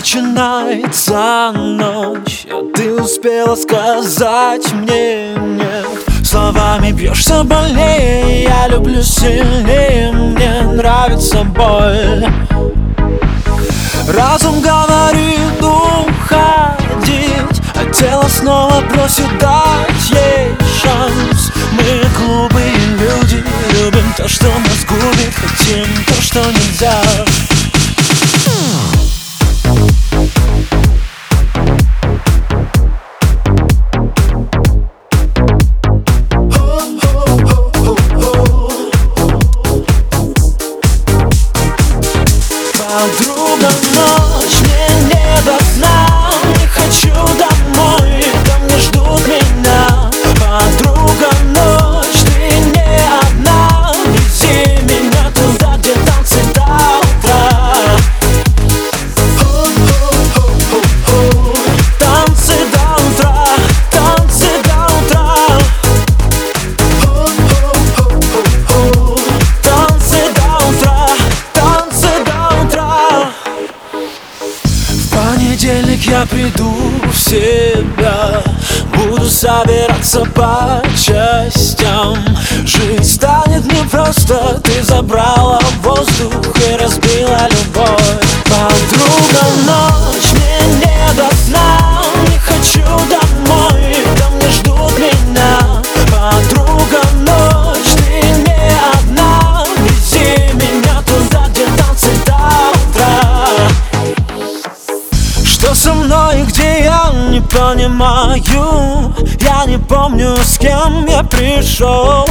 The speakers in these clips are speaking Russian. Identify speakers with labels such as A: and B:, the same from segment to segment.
A: Начинается ночь А ты успела сказать мне нет. Словами бьешься больнее Я люблю сильнее Мне нравится боль Разум говорит уходить А тело снова просит дать ей шанс. Мы глупые люди Любим то, что нас губит Хотим то, что нельзя. Подруга, ночь я приду в себя. Буду собираться по частям. Жизнь станет непросто Ты забрала воздух и разбила любовь. Подруга, ночь понимаю Я не помню, с кем я пришел.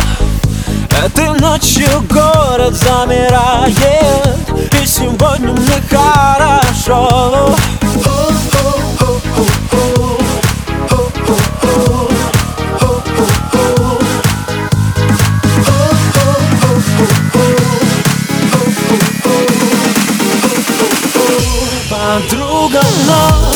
A: Этой ночью город замирает И сегодня мне хорошо. Подруга, ночь